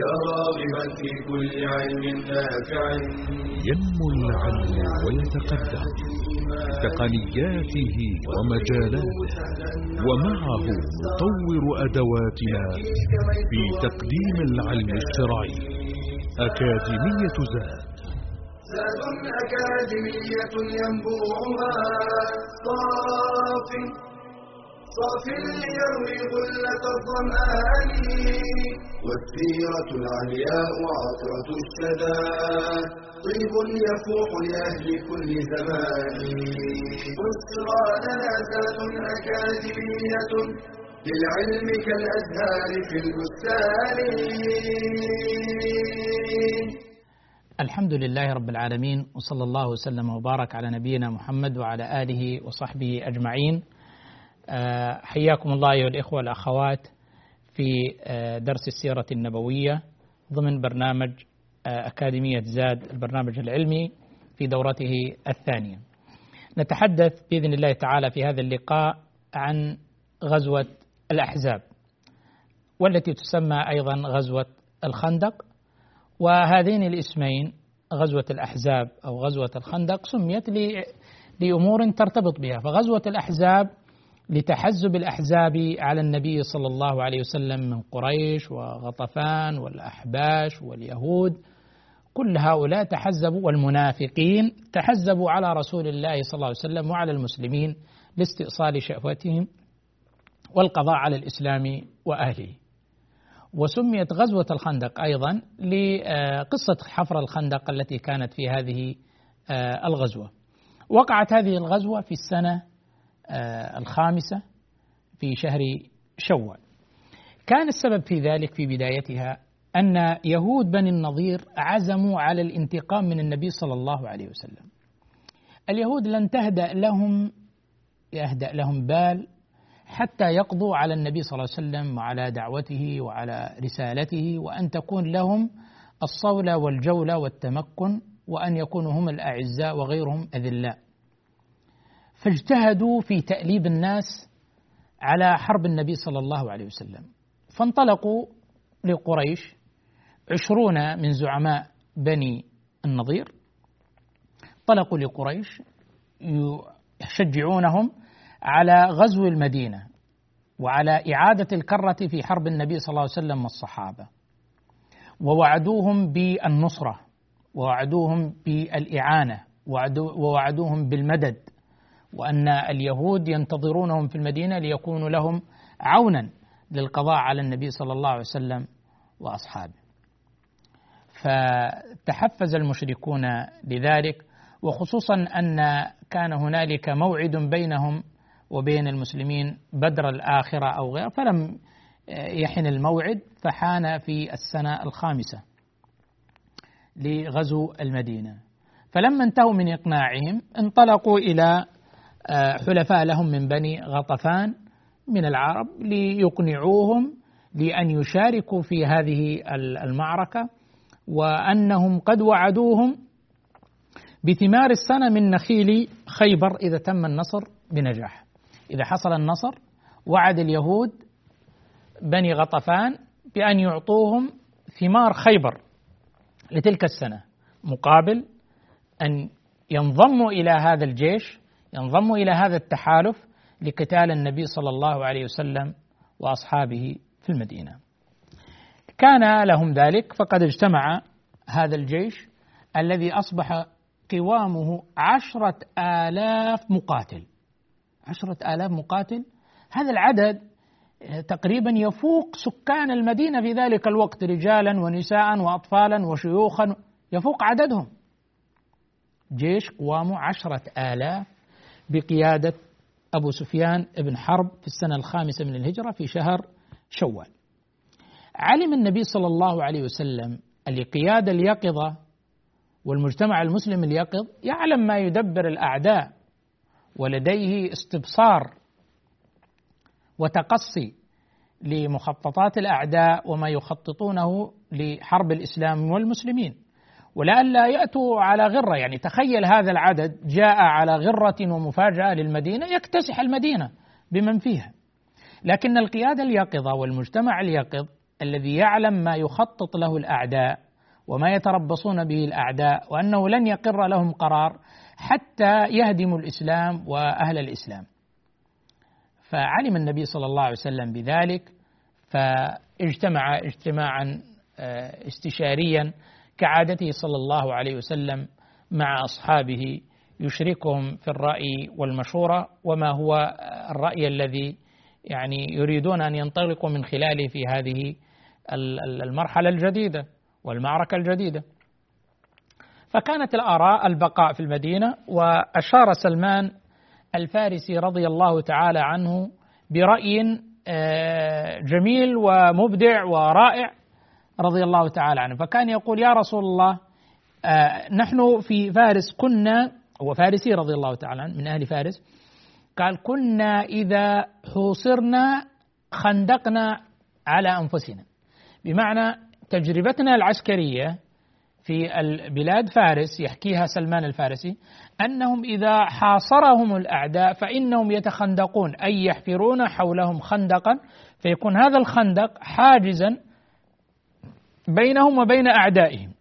يا راغبا في كل علم نافع. ينمو العلم ويتقدم. تقنياته ومجالاته. ومعه نطور أدواتنا في تقديم العلم الشرعي. أكاديمية زاد. زاد أكاديمية ينبوعها صاف صاف ليروي غلة الظمآن. والسيرة العلياء عطرة الشدى. طيب يفوح لأهل كل زمان. بشرى لنا أكاديمية للعلم كالأزهار في البستان. الحمد لله رب العالمين وصلى الله وسلم وبارك على نبينا محمد وعلى آله وصحبه أجمعين. حياكم الله أيها الإخوة والأخوات في آه، درس السيرة النبوية ضمن برنامج آه، أكاديمية زاد البرنامج العلمي في دورته الثانية. نتحدث بإذن الله تعالى في هذا اللقاء عن غزوة الأحزاب والتي تسمى أيضا غزوة الخندق. وهذين الاسمين غزوة الأحزاب أو غزوة الخندق سميت لأمور ترتبط بها. فغزوة الأحزاب لتحزب الأحزاب على النبي صلى الله عليه وسلم من قريش وغطفان والأحباش واليهود. كل هؤلاء تحزبوا والمنافقين تحزبوا على رسول الله صلى الله عليه وسلم وعلى المسلمين لاستئصال شهوتهم والقضاء على الإسلام وأهله. وسميت غزوة الخندق أيضا لقصة حفر الخندق التي كانت في هذه الغزوة. وقعت هذه الغزوة في السنة الخامسة في شهر شوال. كان السبب في ذلك في بدايتها أن يهود بني النضير عزموا على الانتقام من النبي صلى الله عليه وسلم. اليهود لن تهدأ لهم يهدأ لهم بال حتى يقضوا على النبي صلى الله عليه وسلم وعلى دعوته وعلى رسالته وأن تكون لهم الصولة والجولة والتمكن وأن يكونوا هم الأعزاء وغيرهم أذلاء. فاجتهدوا في تأليب الناس على حرب النبي صلى الله عليه وسلم. فانطلقوا لقريش عشرون من زعماء بني النضير. انطلقوا لقريش يشجعونهم على غزو المدينة وعلى إعادة الكرة في حرب النبي صلى الله عليه وسلم والصحابة. ووعدوهم بالنصرة ووعدوهم بالإعانة ووعدوهم بالمدد. وأن اليهود ينتظرونهم في المدينة ليكونوا لهم عونا للقضاء على النبي صلى الله عليه وسلم وأصحابه. فتحفز المشركون لذلك وخصوصا أن كان هنالك موعد بينهم وبين المسلمين بدر الآخرة أو غيره فلم يحن الموعد فحان في السنة الخامسة لغزو المدينة. فلما انتهوا من إقناعهم انطلقوا إلى حلفاء لهم من بني غطفان من العرب ليقنعوهم لأن يشاركوا في هذه المعركة وأنهم قد وعدوهم بثمار السنة من نخيل خيبر إذا تم النصر بنجاح. إذا حصل النصر وعد اليهود بني غطفان بأن يعطوهم ثمار خيبر لتلك السنة مقابل أن ينضموا إلى هذا الجيش ينضموا إلى هذا التحالف لقتال النبي صلى الله عليه وسلم وأصحابه في المدينة. كان لهم ذلك فقد اجتمع هذا الجيش الذي أصبح قوامه عشرة آلاف مقاتل. عشرة آلاف مقاتل. هذا العدد تقريبا يفوق سكان المدينة في ذلك الوقت رجالا ونساء وأطفالا وشيوخا. يفوق عددهم. جيش قوامه عشرة آلاف بقيادة أبو سفيان بن حرب في السنة الخامسة من الهجرة في شهر شوال. علم النبي صلى الله عليه وسلم القيادة اليقظة والمجتمع المسلم اليقظ يعلم ما يدبر الأعداء ولديه استبصار وتقصي لمخططات الأعداء وما يخططونه لحرب الإسلام والمسلمين. ولئلا يأتوا على غرة. يعني تخيل هذا العدد جاء على غرة ومفاجأة للمدينة يكتسح المدينة بمن فيها. لكن القيادة اليقظة والمجتمع اليقظ الذي يعلم ما يخطط له الأعداء وما يتربصون به الأعداء وأنه لن يقر لهم قرار حتى يهدموا الإسلام وأهل الإسلام. فعلم النبي صلى الله عليه وسلم بذلك فاجتمع اجتماعا آه، استشاريا كعادته صلى الله عليه وسلم مع أصحابه يشركهم في الرأي والمشورة وما هو الرأي الذي يعني يريدون أن ينطلقوا من خلاله في هذه المرحلة الجديدة والمعركة الجديدة. فكانت الآراء البقاء في المدينة وأشار سلمان الفارسي رضي الله تعالى عنه برأي آه، جميل ومبدع ورائع. رضي الله تعالى عنه. فكان يقول يا رسول الله آه، نحن في فارس كنا هو فارسي رضي الله تعالى عنه من أهل فارس. قال كنا إذا حوصرنا خندقنا على أنفسنا. بمعنى تجربتنا العسكرية في البلاد فارس يحكيها سلمان الفارسي أنهم إذا حاصرهم الأعداء فإنهم يتخندقون أي يحفرون حولهم خندقا فيكون هذا الخندق حاجزا بينهم وبين أعدائهم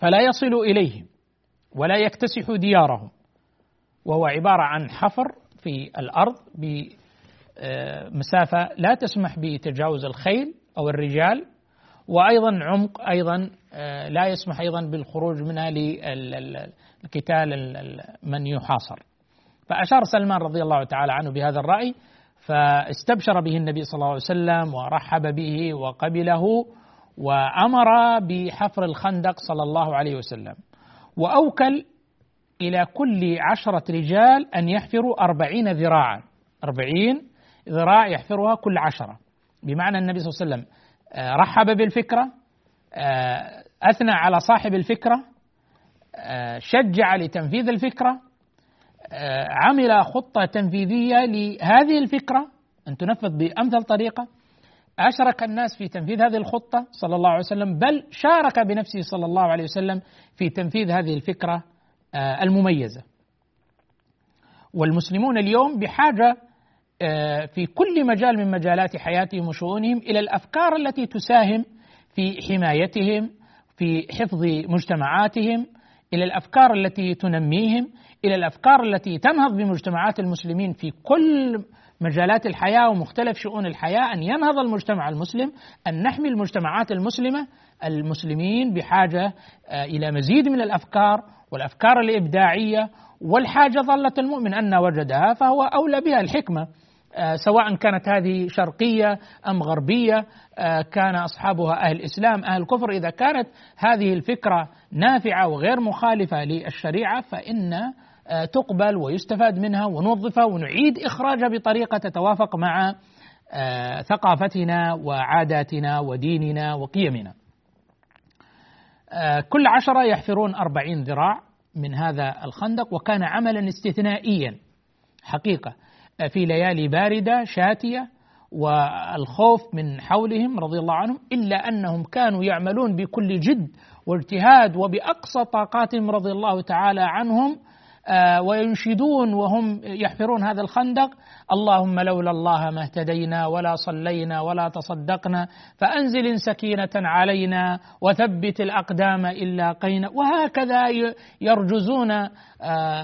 فلا يصل إليهم ولا يكتسح ديارهم. وهو عبارة عن حفر في الأرض بمسافة لا تسمح بتجاوز الخيل أو الرجال وأيضا عمق أيضا آه، لا يسمح أيضا بالخروج منها لقتال من يحاصر. فأشار سلمان رضي الله تعالى عنه بهذا الرأي فاستبشر به النبي صلى الله عليه وسلم ورحب به وقبله وأمر بحفر الخندق صلى الله عليه وسلم. وأوكل إلى كل عشرة رجال أن يحفروا أربعين ذراعا. أربعين ذراع يحفرها كل عشرة. بمعنى النبي صلى الله عليه وسلم آه، رحب بالفكرة آه، أثنى على صاحب الفكرة آه، شجع لتنفيذ الفكرة عمل خطة تنفيذية لهذه الفكرة. أن تنفذ بأمثل طريقة. أشرك الناس في تنفيذ هذه الخطة صلى الله عليه وسلم بل شارك بنفسه صلى الله عليه وسلم في تنفيذ هذه الفكرة آه، المميزة. والمسلمون اليوم بحاجة آه، في كل مجال من مجالات حياتهم وشؤونهم إلى الأفكار التي تساهم في حمايتهم في حفظ مجتمعاتهم إلى الأفكار التي تنميهم إلى الأفكار التي تنهض بمجتمعات المسلمين في كل مجالات الحياة ومختلف شؤون الحياة أن ينهض المجتمع المسلم أن نحمي المجتمعات المسلمة المسلمين بحاجة آه، إلى مزيد من الأفكار والأفكار الإبداعية والحاجة ظلت المؤمن أن وجدها فهو أولى بها الحكمة آه، سواء كانت هذه شرقية أم غربية آه، كان أصحابها أهل الإسلام أهل الكفر. إذا كانت هذه الفكرة نافعة وغير مخالفة للشريعة فإن آه، تقبل ويستفاد منها ونوظفها ونعيد إخراجها بطريقة تتوافق مع آه، ثقافتنا وعاداتنا وديننا وقيمنا. آه، كل عشرة يحفرون أربعين ذراع من هذا الخندق وكان عملا استثنائيا. حقيقة في ليالي باردة شاتية والخوف من حولهم رضي الله عنهم إلا أنهم كانوا يعملون بكل جد واجتهاد وبأقصى طاقاتهم رضي الله تعالى عنهم آه، وينشدون وهم يحفرون هذا الخندق. اللهم لولا الله ما اهتدينا ولا صلينا ولا تصدقنا فأنزل سكينة علينا وثبت الأقدام إلا قينا. وهكذا يرجزون آه،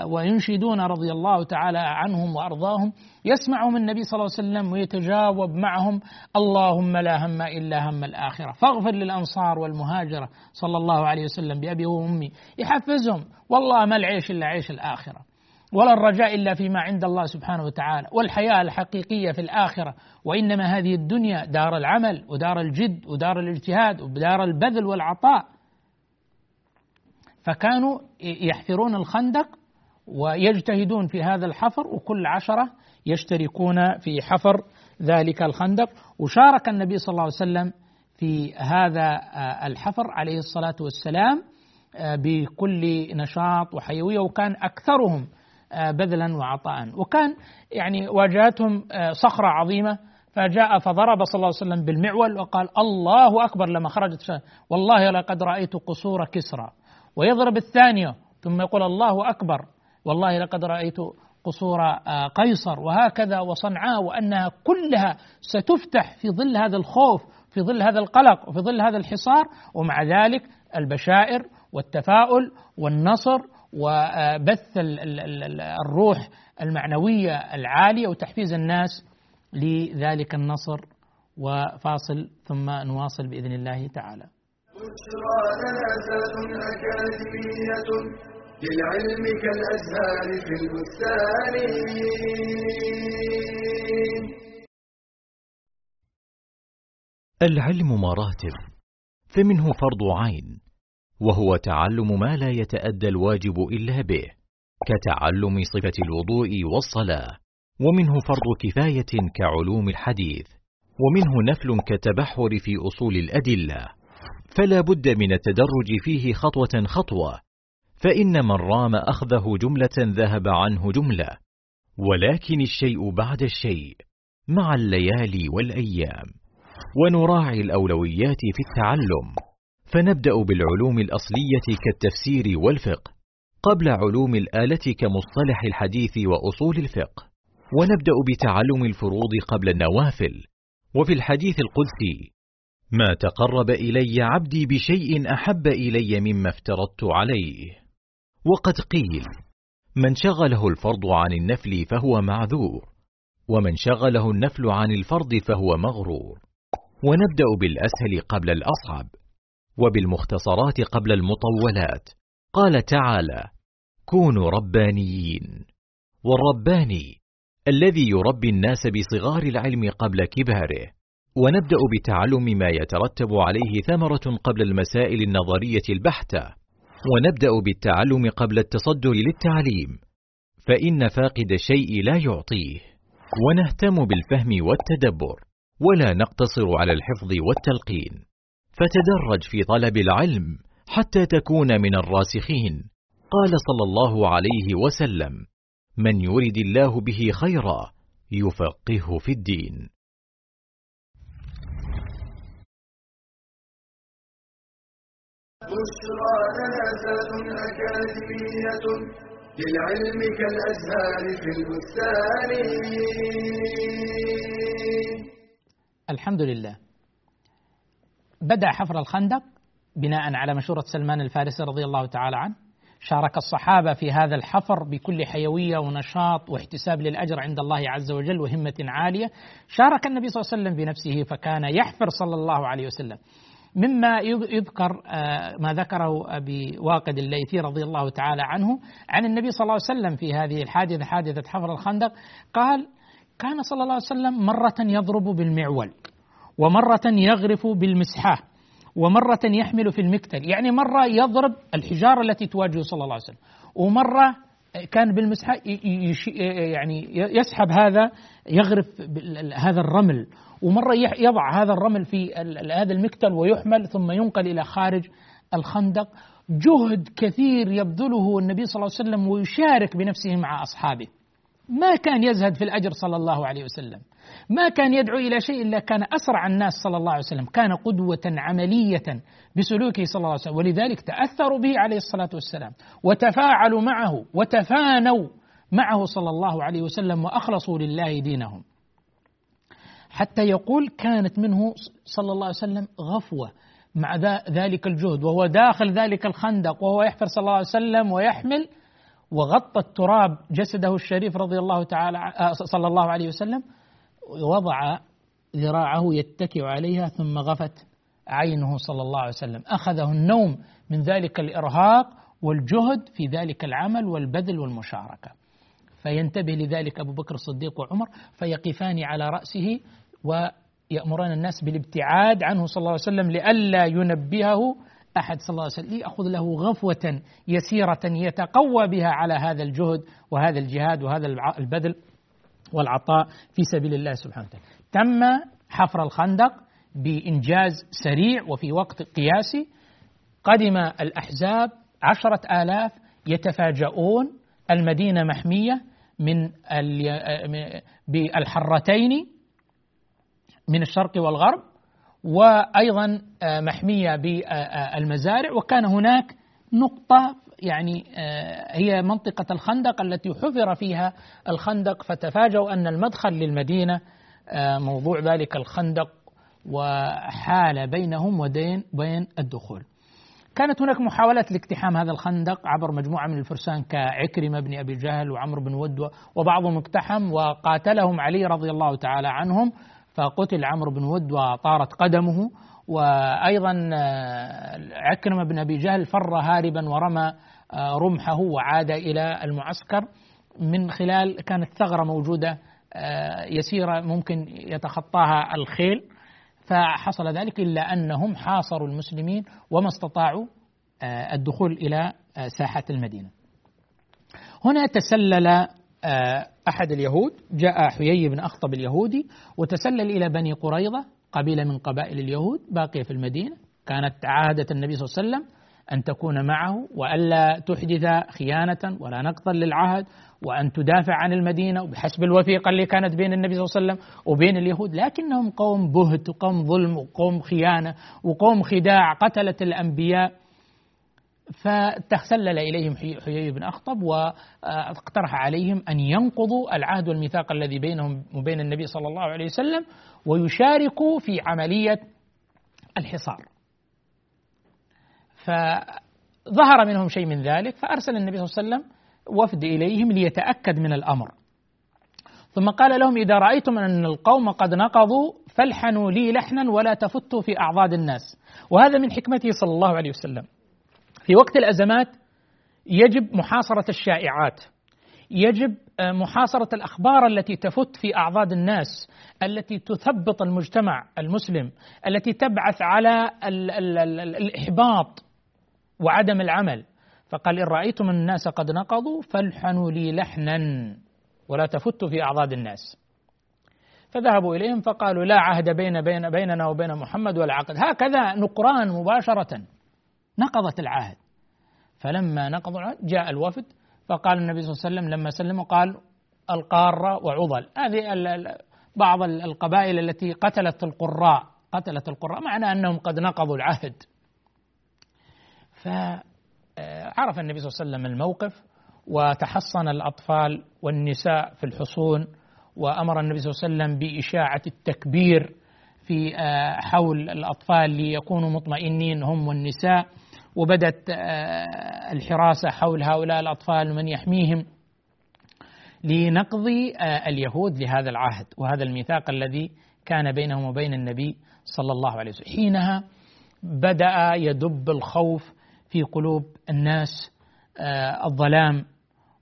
وينشدون رضي الله تعالى عنهم وأرضاهم يسمعهم النبي صلى الله عليه وسلم ويتجاوب معهم اللهم لا هم إلا هم الآخرة. فاغفر للأنصار والمهاجرة صلى الله عليه وسلم بأبي وأمي يحفزهم والله ما العيش إلا عيش الآخرة. ولا الرجاء إلا فيما عند الله سبحانه وتعالى. والحياة الحقيقية في الآخرة وإنما هذه الدنيا دار العمل ودار الجد ودار الاجتهاد ودار البذل والعطاء. فكانوا يحفرون الخندق ويجتهدون في هذا الحفر وكل عشرة يشتركون في حفر ذلك الخندق. وشارك النبي صلى الله عليه وسلم في هذا الحفر عليه الصلاة والسلام بكل نشاط وحيوية وكان أكثرهم بذلا وعطاء. وكان يعني واجهتهم صخرة عظيمة. فجاء فضرب صلى الله عليه وسلم بالمعول وقال الله أكبر لما خرجت. والله لقد رأيت قصور كسرى. ويضرب الثانية ثم يقول الله أكبر والله لقد رأيت قصور قيصر وهكذا وصنعاء وأنها كلها ستفتح في ظل هذا الخوف في ظل هذا القلق وفي ظل هذا الحصار ومع ذلك البشائر والتفاؤل والنصر وبث الروح المعنوية العالية وتحفيز الناس لذلك النصر وفاصل ثم نواصل بإذن الله تعالى. أكاديمية للعلم كالأزهار في البستان. العلم مراتب فمنه فرض عين وهو تعلم ما لا يتأدى الواجب إلا به كتعلم صفة الوضوء والصلاة ومنه فرض كفاية كعلوم الحديث ومنه نفل كالتبحر في أصول الأدلة. فلا بد من التدرج فيه خطوة خطوة فإن من رام أخذه جملة ذهب عنه جملة ولكن الشيء بعد الشيء مع الليالي والأيام. ونراعي الأولويات في التعلم فنبدأ بالعلوم الأصلية كالتفسير والفقه قبل علوم الآلة كمصطلح الحديث وأصول الفقه. ونبدأ بتعلم الفروض قبل النوافل وفي الحديث القدسي ما تقرب إلي عبدي بشيء أحب إلي مما افترضت عليه. وقد قيل من شغله الفرض عن النفل فهو معذور ومن شغله النفل عن الفرض فهو مغرور. ونبدأ بالأسهل قبل الأصعب وبالمختصرات قبل المطولات. قال تعالى كونوا ربانيين والرباني الذي يربي الناس بصغار العلم قبل كباره. ونبدأ بتعلم ما يترتب عليه ثمرة قبل المسائل النظرية البحتة. ونبدأ بالتعلم قبل التصدر للتعليم. فإن فاقد الشيء لا يعطيه. ونهتم بالفهم والتدبر. ولا نقتصر على الحفظ والتلقين. فتدرج في طلب العلم حتى تكون من الراسخين. قال صلى الله عليه وسلم من يرد الله به خيرا يفقهه في الدين. بشرى أكاديمية للعلم كالأزهار في البستان. الحمد لله. بدأ حفر الخندق بناء على مشورة سلمان الفارسي رضي الله تعالى عنه. شارك الصحابة في هذا الحفر بكل حيوية ونشاط واحتساب للأجر عند الله عز وجل وهمة عالية. شارك النبي صلى الله عليه وسلم بنفسه فكان يحفر صلى الله عليه وسلم. مما يذكر آه، ما ذكره أبي واقد الليثي رضي الله تعالى عنه عن النبي صلى الله عليه وسلم في هذه الحادثة حادثة حفر الخندق. قال كان صلى الله عليه وسلم مرة يضرب بالمعول ومرة يغرف بالمسحاه ومرة يحمل في المكتل. يعني مرة يضرب الحجارة التي تواجهه صلى الله عليه وسلم ومرة كان بالمسحة يعني يسحب هذا يغرف هذا الرمل. ومرة يضع هذا الرمل في هذا المكتل ويحمل ثم ينقل إلى خارج الخندق. جهد كثير يبذله النبي صلى الله عليه وسلم ويشارك بنفسه مع أصحابه. ما كان يزهد في الأجر صلى الله عليه وسلم. ما كان يدعو إلى شيء إلا كان أسرع الناس صلى الله عليه وسلم. كان قدوة عملية بسلوكه صلى الله عليه وسلم. ولذلك تأثروا به عليه الصلاة والسلام. وتفاعلوا معه. وتفانوا معه صلى الله عليه وسلم وأخلصوا لله دينهم. حتى يقول كانت منه صلى الله عليه وسلم غفوة مع ذلك الجهد. وهو داخل ذلك الخندق. وهو يحفر صلى الله عليه وسلم ويحمل وغطى التراب جسده الشريف رضي الله تعالى آه، صلى الله عليه وسلم وضع ذراعه يتكئ عليها ثم غفت عينه صلى الله عليه وسلم. أخذه النوم من ذلك الإرهاق والجهد في ذلك العمل والبذل والمشاركة. فينتبه لذلك أبو بكر الصديق وعمر فيقفان على رأسه ويأمران الناس بالابتعاد عنه صلى الله عليه وسلم لئلا ينبهه أحد صلى الله عليه وسلم يأخذ له غفوة يسيرة يتقوى بها على هذا الجهد وهذا الجهاد وهذا البذل والعطاء في سبيل الله سبحانه وتعالى. تم حفر الخندق بإنجاز سريع وفي وقت قياسي. قدم الأحزاب عشرة آلاف يتفاجؤون. المدينة محمية من بالحرتين من الشرق والغرب. وأيضا محمية بالمزارع. وكان هناك نقطة يعني آه، هي منطقة الخندق التي حفر فيها الخندق فتفاجأوا أن المدخل للمدينة آه، موضوع ذلك الخندق وحال بينهم وبين بين الدخول. كانت هناك محاولة لاقتحام هذا الخندق عبر مجموعة من الفرسان كعكرمة بن أبي جهل وعمرو بن ود وبعضهم اقتحم وقاتلهم علي رضي الله تعالى عنهم. فقتل عمرو بن ود وطارت قدمه. وأيضا آه، عكرمة بن أبي جهل فر هاربا ورمى آه، رمحه وعاد إلى المعسكر. من خلال كانت ثغرة موجودة آه، يسيرة ممكن يتخطاها الخيل. فحصل ذلك إلا أنهم حاصروا المسلمين وما استطاعوا الدخول إلى ساحة المدينة. هنا تسلل أحد اليهود جاء حيي بن أخطب اليهودي وتسلل إلى بني قريظة قبيلة من قبائل اليهود باقية في المدينة. كانت عادة النبي صلى الله عليه وسلم أن تكون معه وألا تحدث خيانة ولا نقضا للعهد وأن تدافع عن المدينة بحسب الوثيقة اللي كانت بين النبي صلى الله عليه وسلم وبين اليهود. لكنهم قوم بهت وقوم ظلم وقوم خيانة وقوم خداع قتلت الأنبياء. فتسلل إليهم حيي بن أخطب واقترح عليهم أن ينقضوا العهد والميثاق الذي بينهم وبين النبي صلى الله عليه وسلم ويشاركوا في عملية الحصار. فظهر منهم شيء من ذلك فأرسل النبي صلى الله عليه وسلم وفد إليهم ليتأكد من الأمر. ثم قال لهم إذا رأيتم أن القوم قد نقضوا فالحنوا لي لحنا ولا تفتوا في أعضاد الناس. وهذا من حكمته صلى الله عليه وسلم. في وقت الأزمات يجب محاصرة الشائعات يجب آه، محاصرة الأخبار التي تفت في أعضاد الناس التي تثبط المجتمع المسلم التي تبعث على الإحباط وعدم العمل. فقال إن رأيتم الناس قد نقضوا فالحنوا لي لحنا ولا تفتوا في أعضاد الناس. فذهبوا إليهم فقالوا لا عهد بين بين بيننا وبين محمد ولا عقد هكذا نقران مباشرة. نقضت العهد. فلما نقضوا العهد جاء الوفد فقال النبي صلى الله عليه وسلم لما سلموا قال القارة وعضل. هذه بعض القبائل التي قتلت القراء قتلت القراء معنى أنهم قد نقضوا العهد. ف آه، النبي صلى الله عليه وسلم الموقف وتحصن الأطفال والنساء في الحصون وأمر النبي صلى الله عليه وسلم بإشاعة التكبير في آه، حول الأطفال ليكونوا مطمئنين هم والنساء. وبدت آه، الحراسة حول هؤلاء الأطفال ومن يحميهم لنقض اليهود لهذا العهد وهذا الميثاق الذي كان بينهم وبين النبي صلى الله عليه وسلم. حينها بدأ يدب الخوف في قلوب الناس آه، الظلام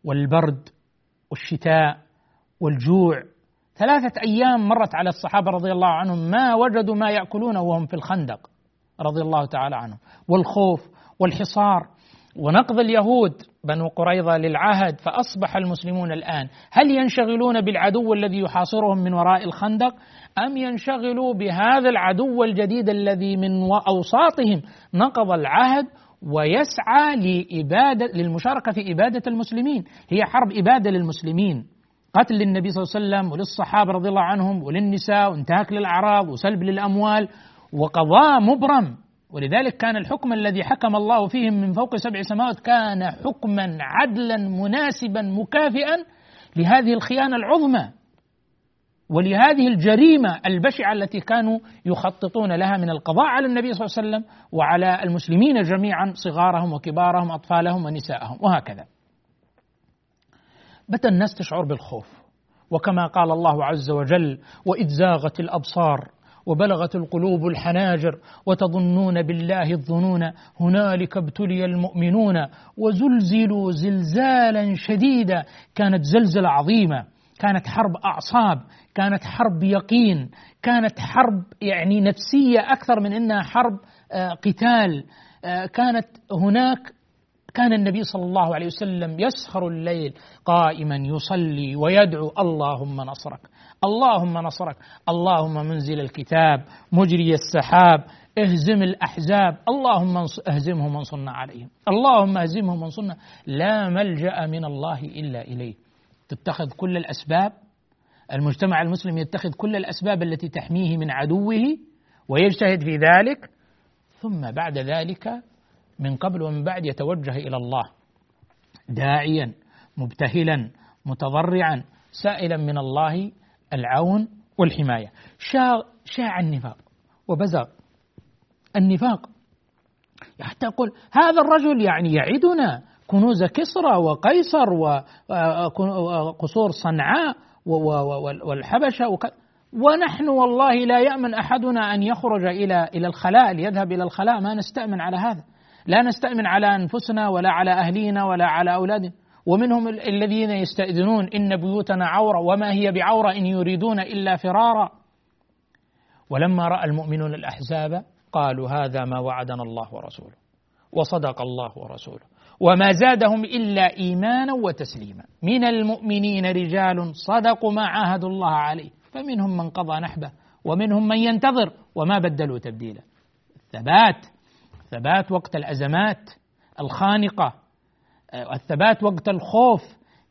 والبرد والشتاء والجوع. ثلاثة أيام مرت على الصحابة رضي الله عنهم ما وجدوا ما يأكلونه وهم في الخندق رضي الله تعالى عنهم. والخوف والحصار ونقض اليهود بنو قريظة للعهد فأصبح المسلمون الآن. هل ينشغلون بالعدو الذي يحاصرهم من وراء الخندق؟ أم ينشغلوا بهذا العدو الجديد الذي من أوساطهم نقض العهد ويسعى لإبادة للمشاركة في إبادة المسلمين؟ هي حرب إبادة للمسلمين. قتل للنبي صلى الله عليه وسلم وللصحابة رضي الله عنهم وللنساء وانتهاك للأعراض وسلب للأموال وقضاء مبرم ولذلك كان الحكم الذي حكم الله فيهم من فوق سبع سماوات كان حكما عدلا مناسبا مكافئا لهذه الخيانة العظمى ولهذه الجريمة البشعة التي كانوا يخططون لها من القضاء على النبي صلى الله عليه وسلم وعلى المسلمين جميعا صغارهم وكبارهم أطفالهم ونساءهم وهكذا. بدا الناس تشعر بالخوف؟ وكما قال الله عز وجل وإذ زاغت الأبصار وبلغت القلوب الحناجر وتظنون بالله الظنون هنالك ابتلي المؤمنون وزلزلوا زلزالا شديدا. كانت زلزلة عظيمة كانت حرب أعصاب كانت حرب يقين كانت حرب يعني نفسية أكثر من أنها حرب آه، قتال. آه، كانت هناك كان النبي صلى الله عليه وسلم يسهر الليل قائما يصلي ويدعو اللهم نصرك. اللهم نصرك. اللهم منزل الكتاب مجري السحاب اهزم الأحزاب. اللهم اهزمهم وانصرنا عليهم. اللهم اهزمهم وانصرنا لا ملجأ من الله إلا إليه. تتخذ كل الأسباب المجتمع المسلم يتخذ كل الأسباب التي تحميه من عدوه ويجتهد في ذلك. ثم بعد ذلك من قبل ومن بعد يتوجه إلى الله. داعيا مبتهلا متضرعا سائلا من الله العون والحماية. شاع, شاع النفاق وبزغ. النفاق حتى يقول هذا الرجل يعني يعدنا كنوز كسرى وقيصر وقصور صنعاء والحبشة ونحن والله لا يأمن أحدنا أن يخرج إلى إلى الخلاء ليذهب إلى الخلاء. ما نستأمن على هذا. لا نستأمن على أنفسنا ولا على أهلينا ولا على أولادنا. ومنهم الذين يستأذنون إن بيوتنا عورة وما هي بعورة إن يريدون إلا فرارا. ولما رأى المؤمنون الأحزاب قالوا هذا ما وعدنا الله ورسوله وصدق الله ورسوله وما زادهم إلا إيمانا وتسليما. من المؤمنين رجال صدقوا ما عاهدوا الله عليه. فمنهم من قضى نحبه ومنهم من ينتظر وما بدلوا تبديلا. الثبات الثبات وقت الأزمات الخانقة الثبات وقت الخوف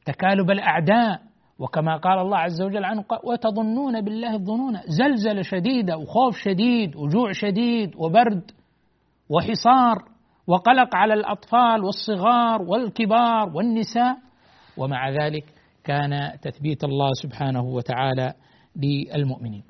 تكالب الأعداء وكما قال الله عز وجل عنه وتظنون بالله الظنون زلزلة شديدة وخوف شديد وجوع شديد وبرد وحصار وقلق على الأطفال والصغار والكبار والنساء. ومع ذلك كان تثبيت الله سبحانه وتعالى للمؤمنين.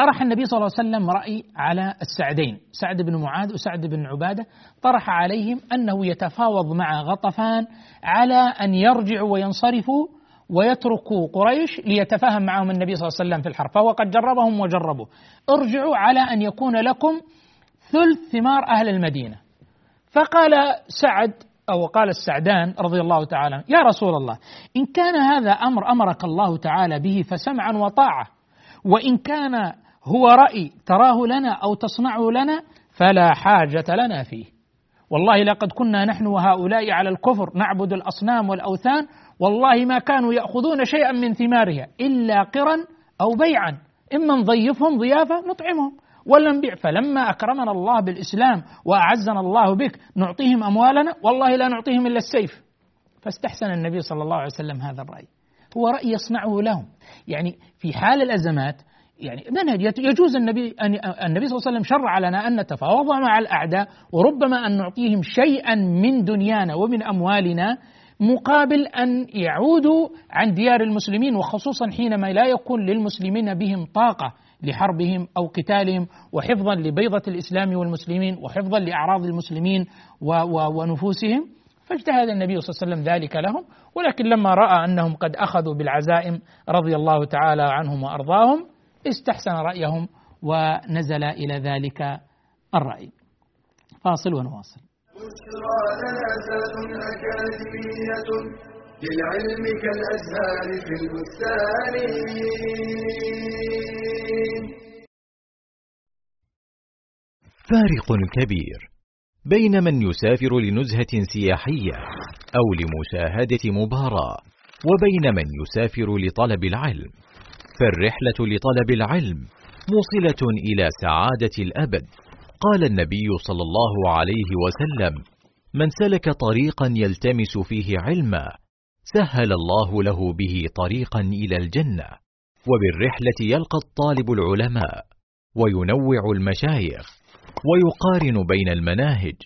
طرح النبي صلى الله عليه وسلم رأي على السعدين سعد بن معاذ وسعد بن عبادة طرح عليهم أنه يتفاوض مع غطفان على أن يرجعوا وينصرفوا ويتركوا قريش ليتفاهم معهم النبي صلى الله عليه وسلم في الحرب فهو قد جربهم وجربوا. ارجعوا على أن يكون لكم ثلث ثمار أهل المدينة. فقال سعد أو قال السعدان رضي الله تعالى يا رسول الله إن كان هذا أمر أمرك الله تعالى به فسمعا وطاعة وإن كان هو رأي تراه لنا أو تصنعه لنا فلا حاجة لنا فيه. والله لقد كنا نحن وهؤلاء على الكفر نعبد الأصنام والأوثان والله ما كانوا يأخذون شيئا من ثمارها إلا قرا أو بيعا. إما نضيفهم ضيافة نطعمهم. ولا نبيع فلما أكرمنا الله بالإسلام وأعزنا الله بك نعطيهم أموالنا والله لا نعطيهم إلا السيف. فاستحسن النبي صلى الله عليه وسلم هذا الرأي. هو رأي يصنعه لهم. يعني في حال الأزمات يعني منهج يجوز النبي أن النبي صلى الله عليه وسلم شرع لنا أن نتفاوض مع الأعداء وربما أن نعطيهم شيئا من دنيانا ومن أموالنا مقابل أن يعودوا عن ديار المسلمين وخصوصا حينما لا يكون للمسلمين بهم طاقة لحربهم أو قتالهم وحفظا لبيضة الإسلام والمسلمين وحفظا لأعراض المسلمين ونفوسهم. فاجتهد النبي صلى الله عليه وسلم ذلك لهم ولكن لما رأى أنهم قد أخذوا بالعزائم رضي الله تعالى عنهم وأرضاهم استحسن رأيهم ونزل إلى ذلك الرأي. فاصل ونواصل. للعلم كالأزهار في البستان. فارق كبير بين من يسافر لنزهة سياحية أو لمشاهدة مباراة وبين من يسافر لطلب العلم. فالرحلة لطلب العلم موصلة إلى سعادة الأبد. قال النبي صلى الله عليه وسلم من سلك طريقا يلتمس فيه علما سهل الله له به طريقا إلى الجنة. وبالرحلة يلقى الطالب العلماء وينوع المشايخ ويقارن بين المناهج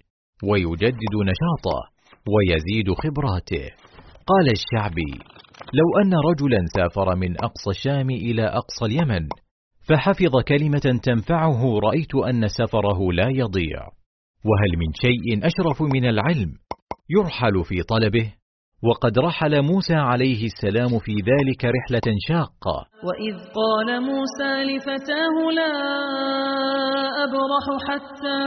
ويجدد نشاطه ويزيد خبراته. قال الشعبي لو أن رجلا سافر من أقصى الشام إلى أقصى اليمن فحفظ كلمة تنفعه رأيت أن سفره لا يضيع. وهل من شيء أشرف من العلم يرحل في طلبه؟ وقد رحل موسى عليه السلام في ذلك رحلة شاقة. وإذ قال موسى لفتاه لا أبرح حتى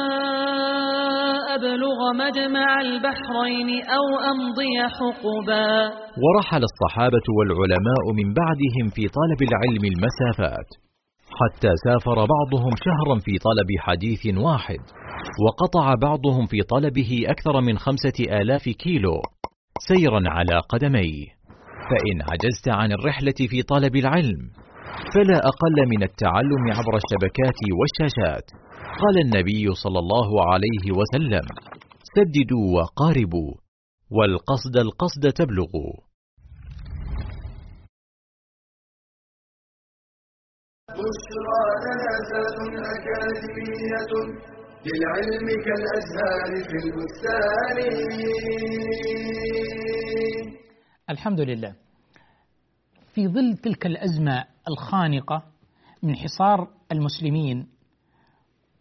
أبلغ مجمع البحرين أو أمضي حقبا. ورحل الصحابة والعلماء من بعدهم في طلب العلم المسافات حتى سافر بعضهم شهرا في طلب حديث واحد وقطع بعضهم في طلبه أكثر من خمسة آلاف كيلو. سيرا على قدميه فإن عجزت عن الرحلة في طلب العلم فلا أقل من التعلم عبر الشبكات والشاشات. قال النبي صلى الله عليه وسلم سددوا وقاربوا والقصد القصد تبلغوا. بشرى أكاديمية للعلم كالأزهار في البستان. الحمد لله. في ظل تلك الأزمة الخانقة من حصار المسلمين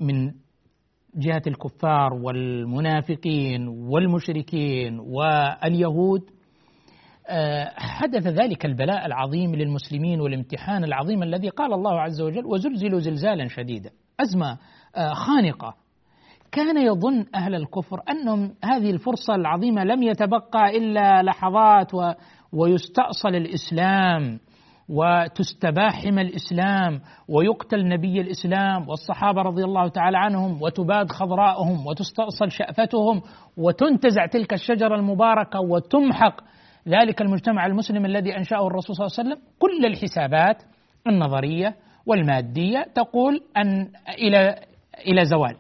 من جهة الكفار والمنافقين والمشركين واليهود آه، حدث ذلك البلاء العظيم للمسلمين والامتحان العظيم الذي قال الله عز وجل وزلزلوا زلزالا شديدا. أزمة آه، خانقة. كان يظن أهل الكفر أنهم هذه الفرصة العظيمة لم يتبقى إلا لحظات و ويستأصل الإسلام وتستباحم الإسلام ويقتل نبي الإسلام والصحابة رضي الله تعالى عنهم وتباد خضراءهم وتستأصل شأفتهم وتنتزع تلك الشجرة المباركة وتمحق ذلك المجتمع المسلم الذي أنشأه الرسول صلى الله عليه وسلم. كل الحسابات النظرية والمادية تقول أن إلى إلى زوال.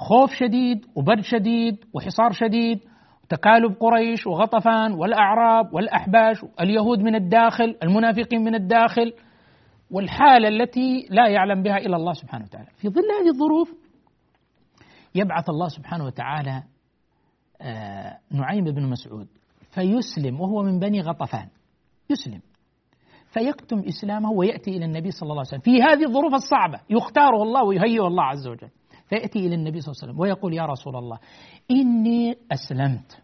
خوف شديد وبرد شديد وحصار شديد تكالب قريش وغطفان والأعراب والأحباش اليهود من الداخل المنافقين من الداخل والحالة التي لا يعلم بها إلا الله سبحانه وتعالى. في ظل هذه الظروف يبعث الله سبحانه وتعالى آه، نعيم بن مسعود فيسلم وهو من بني غطفان. يسلم. فيكتم إسلامه ويأتي إلى النبي صلى الله عليه وسلم. في هذه الظروف الصعبة يختاره الله ويهيئه الله عز وجل. فيأتي إلى النبي صلى الله عليه وسلم ويقول يا رسول الله إني أسلمت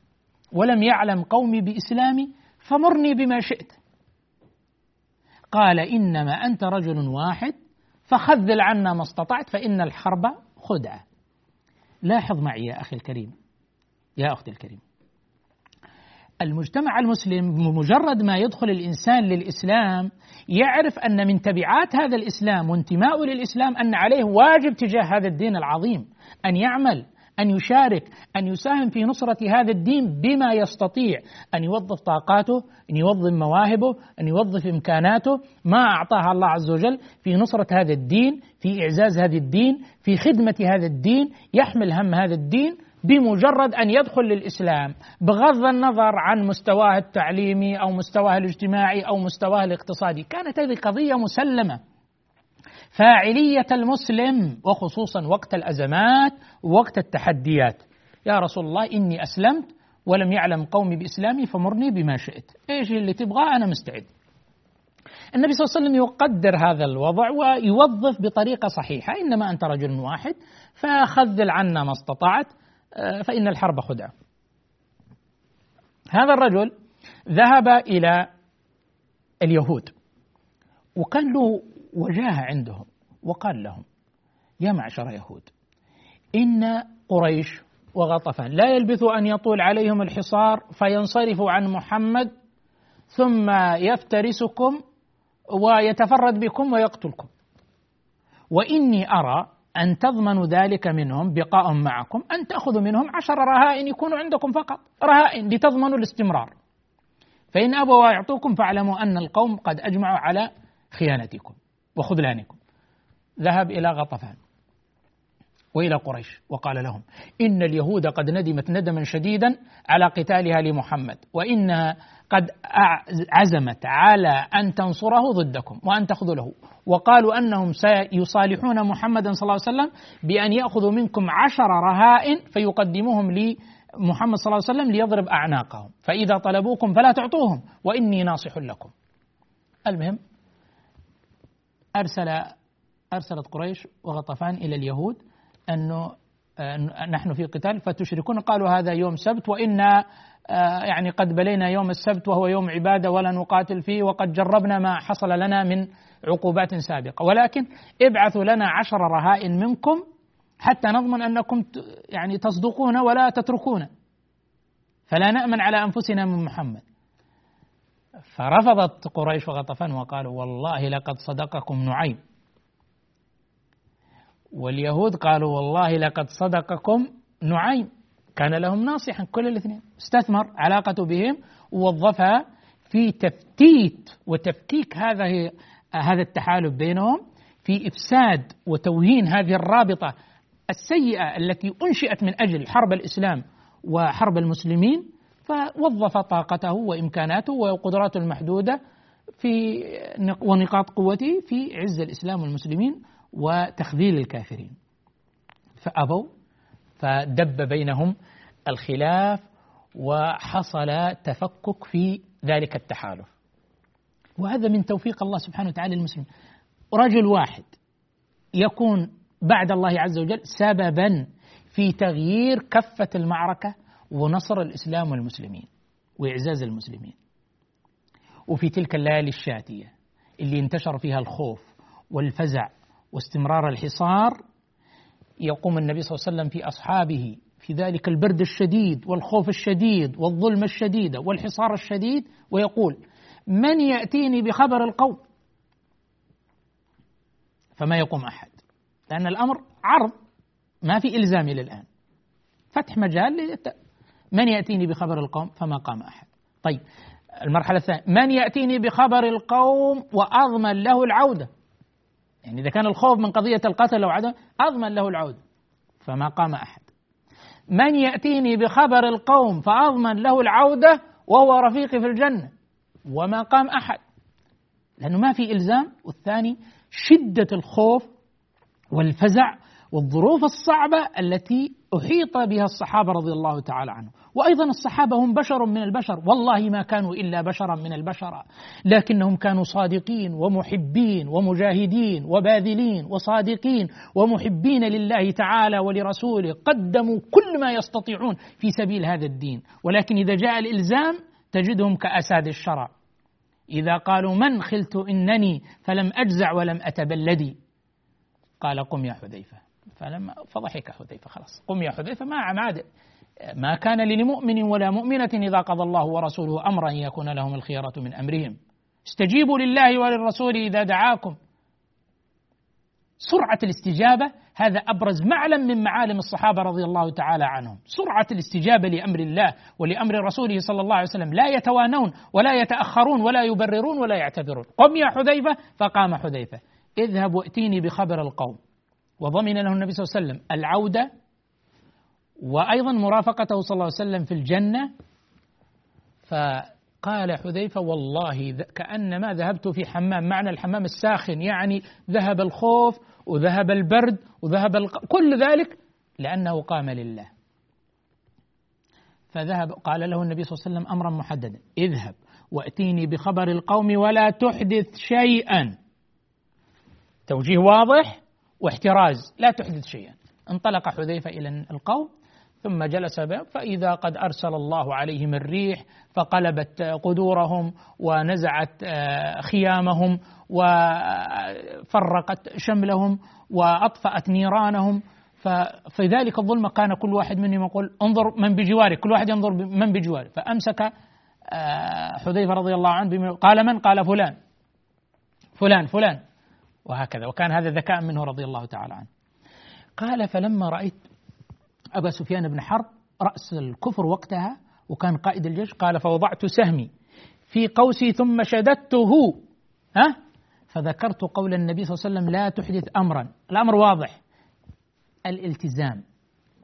ولم يعلم قومي بإسلامي فمرني بما شئت. قال إنما أنت رجل واحد فخذل عنا ما استطعت فإن الحرب خدعة. لاحظ معي يا أخي الكريم يا أختي الكريم. المجتمع المسلم بمجرد ما يدخل الإنسان للإسلام يعرف أن من تبعات هذا الإسلام وانتماءه للإسلام أن عليه واجب تجاه هذا الدين العظيم. أن يعمل أن يشارك أن يساهم في نصرة هذا الدين بما يستطيع. أن يوظف طاقاته أن يوظف مواهبه أن يوظف إمكاناته. ما أعطاها الله عز وجل في نصرة هذا الدين في إعزاز هذا الدين في خدمة هذا الدين يحمل هم هذا الدين بمجرد أن يدخل للإسلام بغض النظر عن مستواه التعليمي أو مستواه الاجتماعي أو مستواه الاقتصادي، كانت هذه قضية مسلمة. فاعلية المسلم وخصوصا وقت الأزمات ووقت التحديات. يا رسول الله إني أسلمت ولم يعلم قومي بإسلامي فمرني بما شئت، إيش اللي تبغاه أنا مستعد. النبي صلى الله عليه وسلم يقدر هذا الوضع ويوظف بطريقة صحيحة، إنما أنت رجل واحد فخذل عنا ما استطعت فإن الحرب خدعة. هذا الرجل ذهب إلى اليهود وكان له وجاهة عندهم وقال لهم يا معشر يهود إن قريش وغطفان لا يلبث أن يطول عليهم الحصار فينصرفوا عن محمد ثم يفترسكم ويتفرد بكم ويقتلكم. وإني أرى أن تضمنوا ذلك منهم بقاءهم معكم أن تأخذوا منهم عشر رهائن يكونوا عندكم فقط. رهائن لتضمنوا الاستمرار. فإن أبوا يعطوكم فاعلموا أن القوم قد أجمعوا على خيانتكم وخذلانكم. ذهب إلى غطفان وإلى قريش وقال لهم إن اليهود قد ندمت ندما شديدا على قتالها لمحمد وإنها قد عزمت على أن تنصره ضدكم وأن تخذله وقالوا أنهم سيصالحون محمدا صلى الله عليه وسلم بأن يأخذوا منكم عشر رهائن فيقدموهم لمحمد صلى الله عليه وسلم ليضرب أعناقهم. فإذا طلبوكم فلا تعطوهم وإني ناصح لكم. المهم أرسل أرسلت قريش وغطفان إلى اليهود أنه نحن في قتال فتشركون قالوا هذا يوم سبت وإنا آه، يعني قد بلينا يوم السبت وهو يوم عبادة ولا نقاتل فيه وقد جربنا ما حصل لنا من عقوبات سابقة. ولكن ابعثوا لنا عشر رهائن منكم حتى نضمن أنكم يعني تصدقون ولا تتركون. فلا نأمن على أنفسنا من محمد. فرفضت قريش وغطفان وقالوا والله لقد صدقكم نعيم. واليهود قالوا والله لقد صدقكم نعيم. كان لهم ناصحا كل الاثنين. استثمر علاقته بهم ووظفها في تفتيت وتفكيك هذا هذا التحالف بينهم في إفساد وتوهين هذه الرابطة السيئة التي أنشئت من أجل حرب الإسلام وحرب المسلمين فوظف طاقته وإمكاناته وقدراته المحدودة في ونقاط قوته في عز الإسلام والمسلمين. وتخذيل الكافرين. فأبوا فدب بينهم الخلاف وحصل تفكك في ذلك التحالف. وهذا من توفيق الله سبحانه وتعالى للمسلمين. رجل واحد يكون بعد الله عز وجل سببا في تغيير كفة المعركة ونصر الإسلام والمسلمين وإعزاز المسلمين. وفي تلك الليالي الشاتية اللي انتشر فيها الخوف والفزع واستمرار الحصار يقوم النبي صلى الله عليه وسلم في أصحابه في ذلك البرد الشديد والخوف الشديد والظلم الشديد والحصار الشديد ويقول من يأتيني بخبر القوم؟ فما يقوم أحد لأن الأمر عرض ما في إلزام إلى الآن فتح مجال من يأتيني بخبر القوم؟ فما قام أحد. طيب المرحلة الثانية من يأتيني بخبر القوم وأضمن له العودة؟ يعني إذا كان الخوف من قضية القتل أو عدم أضمن له العودة فما قام أحد. من يأتيني بخبر القوم فأضمن له العودة وهو رفيقي في الجنة وما قام أحد. لأنه ما في إلزام والثاني شدة الخوف والفزع والظروف الصعبة التي أحيط بها الصحابة رضي الله تعالى عنهم. وأيضا الصحابة هم بشر من البشر. والله ما كانوا إلا بشرا من البشر. لكنهم كانوا صادقين ومحبين ومجاهدين وباذلين وصادقين ومحبين لله تعالى ولرسوله. قدموا كل ما يستطيعون في سبيل هذا الدين. ولكن إذا جاء الإلزام تجدهم كأساد الشرع. إذا قالوا من خلت إنني فلم أجزع ولم أتبلدي. قال قم يا حذيفة. فلما فضحك حذيفة خلاص. قم يا حذيفة ما عاد ما كان لمؤمن ولا مؤمنة إذا قضى الله ورسوله أمرا أن يكون لهم الخيرة من أمرهم. استجيبوا لله وللرسول إذا دعاكم. سرعة الاستجابة هذا أبرز معلم من معالم الصحابة رضي الله تعالى عنهم. سرعة الاستجابة لأمر الله ولأمر رسوله صلى الله عليه وسلم. لا يتوانون ولا يتأخرون ولا يبررون ولا يعتذرون. قم يا حذيفة فقام حذيفة. اذهب وأتيني بخبر القوم. وضمن له النبي صلى الله عليه وسلم العودة وأيضا مرافقته صلى الله عليه وسلم في الجنة. فقال حذيفة والله كأنما ذهبت في حمام معنى الحمام الساخن يعني ذهب الخوف وذهب البرد وذهب. كل ذلك لأنه قام لله. فذهب قال له النبي صلى الله عليه وسلم أمرا محددا اذهب وأتيني بخبر القوم ولا تحدث شيئا. توجيه واضح؟ واحتراز لا تحدث شيئا. انطلق حذيفة إلى القوم ثم جلس بهم فإذا قد أرسل الله عليهم الريح فقلبت قدورهم ونزعت آه، خيامهم وفرقت شملهم وأطفأت نيرانهم. ففي ذلك الظلمة كان كل واحد منهم يقول انظر من بجواري كل واحد ينظر من بجواري فأمسك آه، حذيفة رضي الله عنه قال من؟ قال فلان. فلان فلان. وهكذا. وكان هذا ذكاء منه رضي الله تعالى عنه. قال فلما رأيت أبا سفيان بن حرب رأس الكفر وقتها وكان قائد الجيش قال فوضعت سهمي في قوسي ثم شددته. ها؟ فذكرت قول النبي صلى الله عليه وسلم لا تحدث أمرا. الأمر واضح. الالتزام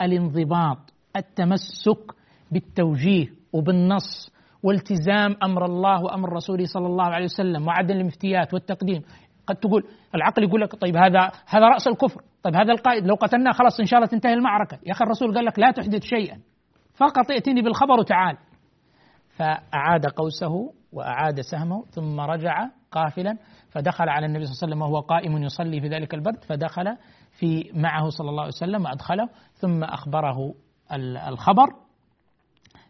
الانضباط التمسك بالتوجيه وبالنص والتزام أمر الله وأمر رسوله صلى الله عليه وسلم وعدم المفتيات والتقديم. قد تقول العقل يقول لك طيب هذا هذا رأس الكفر. طيب هذا القائد لو قتلناه خلاص إن شاء الله تنتهي المعركة. يا أخي الرسول قال لك لا تحدث شيئا. فقط ائتني بالخبر وتعال. فأعاد قوسه وأعاد سهمه ثم رجع قافلا فدخل على النبي صلى الله عليه وسلم وهو قائم يصلي في ذلك البرد فدخل في معه صلى الله عليه وسلم وأدخله ثم أخبره الخبر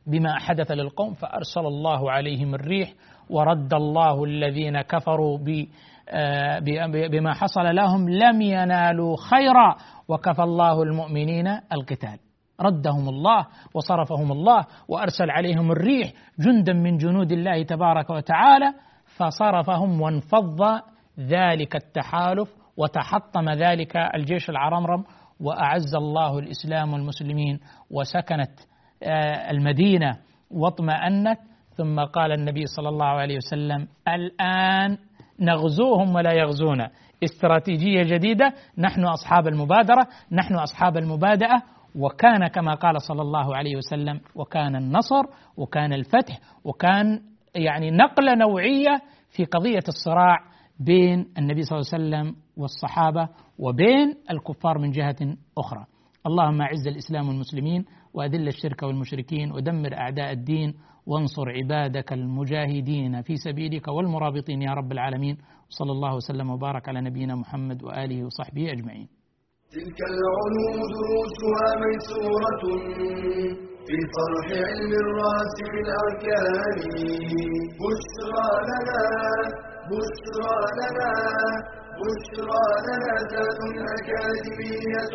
بما حدث للقوم فأرسل الله عليهم الريح ورد الله الذين كفروا بما حصل لهم لم ينالوا خيرا وكفى الله المؤمنين القتال. ردهم الله وصرفهم الله وأرسل عليهم الريح جندا من جنود الله تبارك وتعالى فصرفهم وانفض ذلك التحالف وتحطم ذلك الجيش العرمرم وأعز الله الإسلام والمسلمين وسكنت آه، المدينة واطمأنت. ثم قال النبي صلى الله عليه وسلم الآن نغزوهم ولا يغزونا استراتيجية جديدة. نحن أصحاب المبادرة. نحن أصحاب المبادئة. وكان كما قال صلى الله عليه وسلم وكان النصر وكان الفتح وكان يعني نقلة نوعية في قضية الصراع بين النبي صلى الله عليه وسلم والصحابة وبين الكفار من جهة أخرى. اللهم أعز الإسلام والمسلمين وأذل الشرك والمشركين ودمر أعداء الدين وانصر عبادك المجاهدين في سبيلك والمرابطين يا رب العالمين. صلى الله وسلم وبارك على نبينا محمد وآله وصحبه أجمعين. تلك العلوم دروسها ميسورة في فرح علم الراسخ الأركان. بشرى لنا بشرى لنا بشرى لنا ذات أكاديمية.